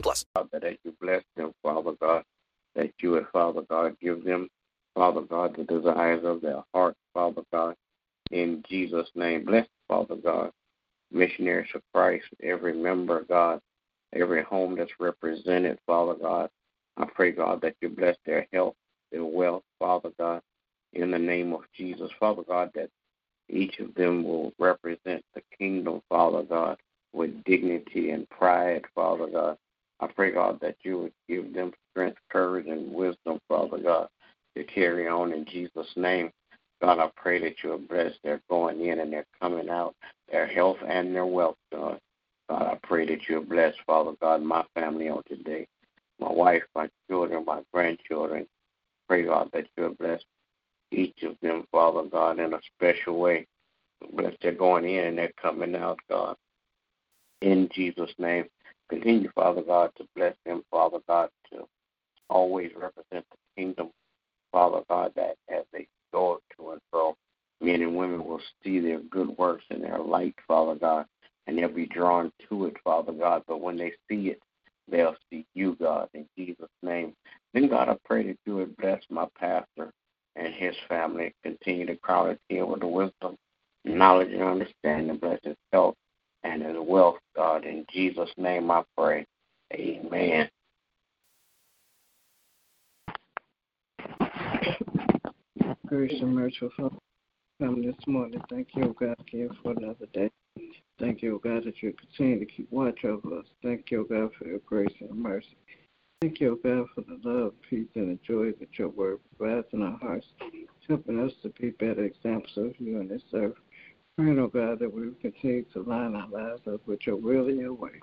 plus. Father, that you bless them, Father God, that you would, Father God, give them, Father God, the desires of their heart, Father God, in Jesus' name. Bless, Father God, missionaries of Christ, every member, God, every home that's represented, Father God. I pray, God, that you bless their health, their wealth, Father God, in the name of Jesus. Father God, that each of them will represent the kingdom, Father God, with dignity and pride, Father God. I pray, God, that you would give them strength, courage, and wisdom, Father God, to carry on in Jesus' name. God, I pray that you will bless their going in and their coming out, their health and their wealth, God. God, I pray that you will bless, Father God, my family on today, my wife, my children, my grandchildren. Pray, God, that you will bless each of them, Father God, in a special way. Bless their going in and their coming out, God. In Jesus' name. Continue, Father God, to bless them, Father God, to always represent the kingdom, Father God, that as they go to and fro, men and women will see their good works and their light, Father God, and they'll be drawn to it, Father God. But when they see it, they'll see you, God, in Jesus' name. Then, God, I pray that you would bless my pastor and his family. Continue to crown his head with the wisdom, knowledge, and understanding. Bless his health and his wealth, God. In Jesus' name I pray. Amen. Grace and mercy for come this morning. Thank you, God, again for another day. Thank you, God, that you continue to keep watch over us. Thank you, God, for your grace and mercy. Thank you, God, for the love, peace, and the joy that your word provides in our hearts, helping us to be better examples of you in this earth. Praying, O God, that we continue to line our lives up with your will and your way,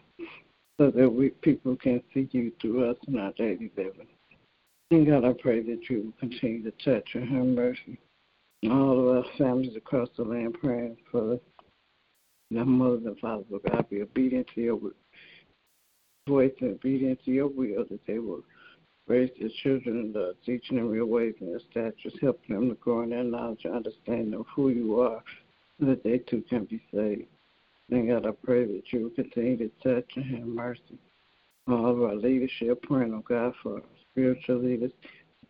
so that we people can see you through us in our daily living. And God, I pray that you will continue to touch and have mercy on all of our families across the land, praying for their mothers and fathers, oh God, be obedient to your voice and obedient to your will, that they will raise their children in the teaching them your ways and your statutes, helping them to grow in their knowledge and understanding of who you are, that they too can be saved. And God, I pray that you will continue to touch and have mercy on all of our leadership, praying, oh God, for our spiritual leaders,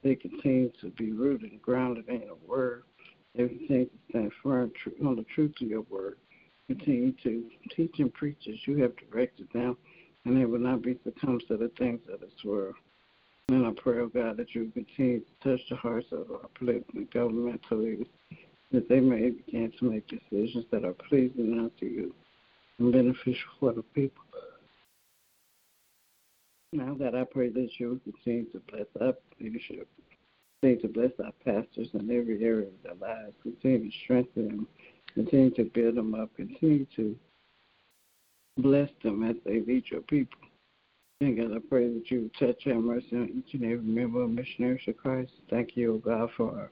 they continue to be rooted and grounded in the word. Continue to stand firm on the truth of your word. Continue to teach and preach as you have directed them, and they will not be succumbed to the things of this world. And I pray, oh God, that you continue to touch the hearts of our political and governmental leaders, that they may begin to make decisions that are pleasing unto you and beneficial for the people. Now that I pray that you will continue to bless our leadership, continue to bless our pastors in every area of their lives, continue to strengthen them, continue to build them up, continue to bless them as they lead your people. And God, I pray that you touch and mercy on each and every member of Missionaries of Christ. Thank you, O God, for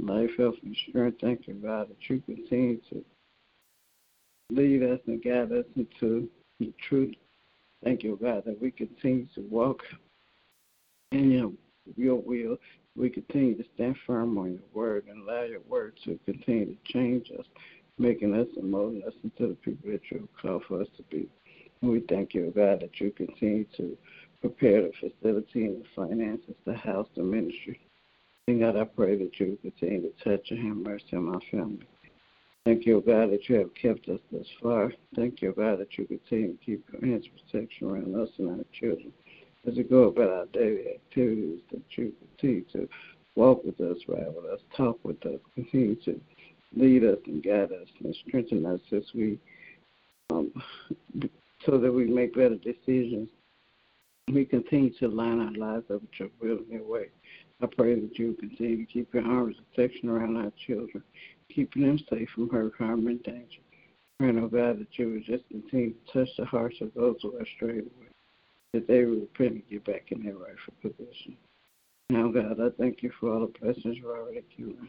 life, health, and strength. Thank you, God, that you continue to lead us and guide us into the truth. Thank you, God, that we continue to walk in your, your will. We continue to stand firm on your word and allow your word to continue to change us, making us and molding us into the people that you call for us to be. And we thank you, God, that you continue to prepare the facility and the finances, the house, the ministry. God, I pray that you continue to touch and have mercy on my family. Thank you, God, that you have kept us this far. Thank you, God, that you continue to keep your hands protection around us and our children as we go about our daily activities, that you continue to walk with us, ride with us, talk with us, continue to lead us and guide us and strengthen us as we, um, so that we make better decisions. We continue to line our lives up with your will and your way. I pray that you continue to keep your arms of protection around our children, keeping them safe from hurt, harm, and danger. Praying, oh God, that you would just continue to touch the hearts of those who are strayed away. that they will repent and get back in their rightful position. Now, God, I thank you for all the blessings you've already given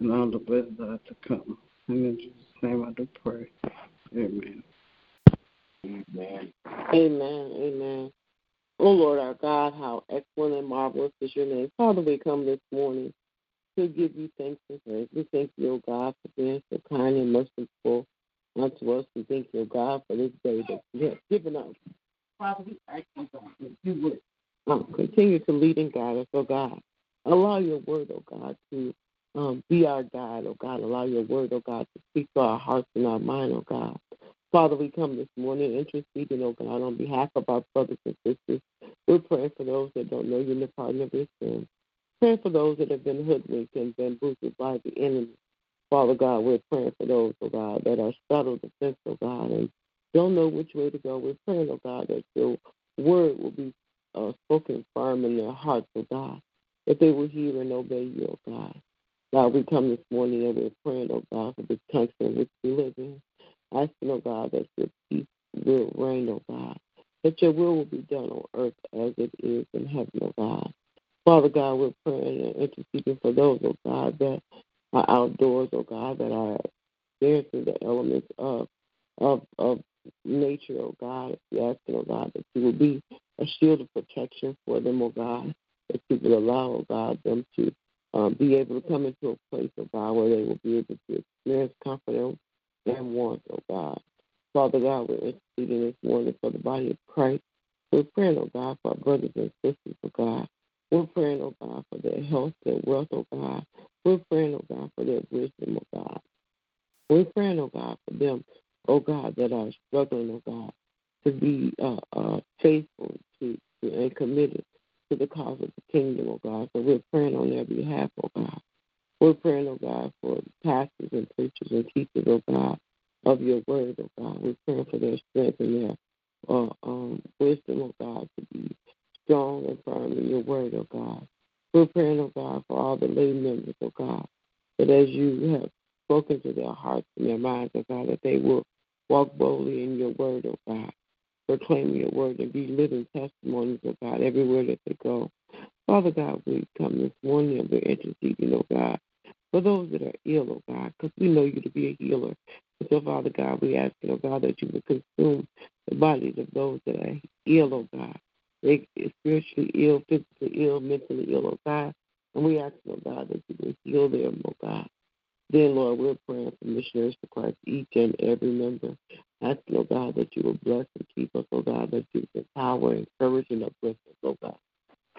and all the blessings that are to come. And in Jesus' name I do pray. Amen. Amen. Amen. Amen. Oh Lord our God, how excellent and marvelous is your name. Father, we come this morning to give you thanks and praise. We thank you, O God, for being so kind and merciful unto us. We thank you, O God, for this day that you have given us. Father, we ask you, God, that you would um, continue to lead and guide us, O God. Allow your word, O God, to um, be our guide, O God. Allow your word, O God, to speak to our hearts and our mind, O God. Father, we come this morning interceding, oh God, on behalf of our brothers and sisters. We're praying for those that don't know you in the pardon of their sins. Praying for those that have been hoodwinked and bamboozled by the enemy. Father God, we're praying for those, oh God, that are startled defense, oh God, and don't know which way to go. We're praying, oh God, that your word will be uh, spoken firm in their hearts, oh God, that they will hear and obey you, oh God. God, we come this morning and we're praying, oh God, for this country in which we live in oh God, that your peace will reign, oh God, that your will will be done on earth as it is in heaven, oh God. Father God, we're praying and interceding for those, oh God, that are outdoors, oh God, that are experiencing the elements of of of nature, oh God. We asking, oh God, that you will be a shield of protection for them, oh God, that you will allow, oh God, them to um, be able to come into a place, oh God, where they will be able to experience confidence and want, oh God. Father God, we're interceding this morning for the body of Christ. We're praying, oh God, for our brothers and sisters, oh God. We're praying, oh God, for their health, their wealth, oh God. We're praying, oh God, for their wisdom, oh God. We're praying, oh God, for them, oh God, that are struggling, oh God, to be uh, uh, faithful to, to and committed to the cause of the kingdom, oh God. So we're praying on their behalf, oh God. We're praying, oh God, for pastors and preachers and teachers, oh God, of your word, oh God. We're praying for their strength and their uh, um, wisdom, oh God, to be strong and firm in your word, oh God. We're praying, oh God, for all the lay members, oh God, that as you have spoken to their hearts and their minds, oh God, that they will walk boldly in your word, oh God, proclaim your word and be living testimonies, oh God, everywhere that they go. Father God, we come this morning and we're interceding, oh God, for those that are ill, oh God, because we know you to be a healer. So, Father God, we ask, you, oh God, that you would consume the bodies of those that are ill, oh God. They spiritually ill, physically ill, mentally ill, oh God. And we ask, oh God, that you would heal them, oh God. Then, Lord, we're praying for missionaries for Christ, each and every member. Ask, oh God, that you will bless and keep us, oh God, that you would empower, encourage, and uplift us, oh God.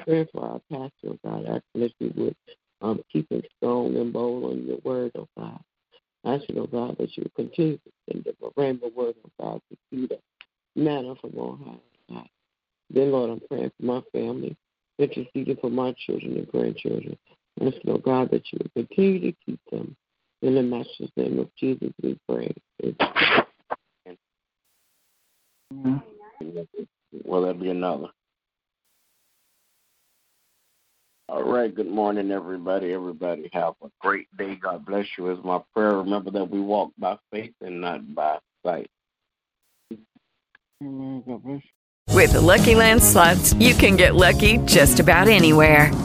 Praying for our pastor, oh God, asking that you would um, keep him strong and bold on your word, oh God. I ask you, oh God, that you continue to send the rainbow word, oh God, to feed us manna from on high, oh God. Then, Lord, I'm praying for my family, interceding for my children and grandchildren. I ask you, oh God, that you will continue to keep them. In the master's name of Jesus, we pray. Will there be another? All right. Good morning, everybody. Everybody have a great day. God bless you. Is my prayer. Remember that we walk by faith and not by sight. Amen. God bless With the Lucky Land slots, you can get lucky just about anywhere.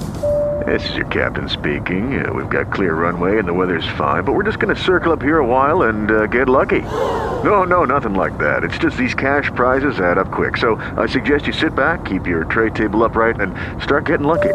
This is your captain speaking. Uh, we've got clear runway and the weather's fine, but we're just going to circle up here a while and uh, get lucky. No, no, nothing like that. It's just these cash prizes add up quick. So I suggest you sit back, keep your tray table upright, and start getting lucky.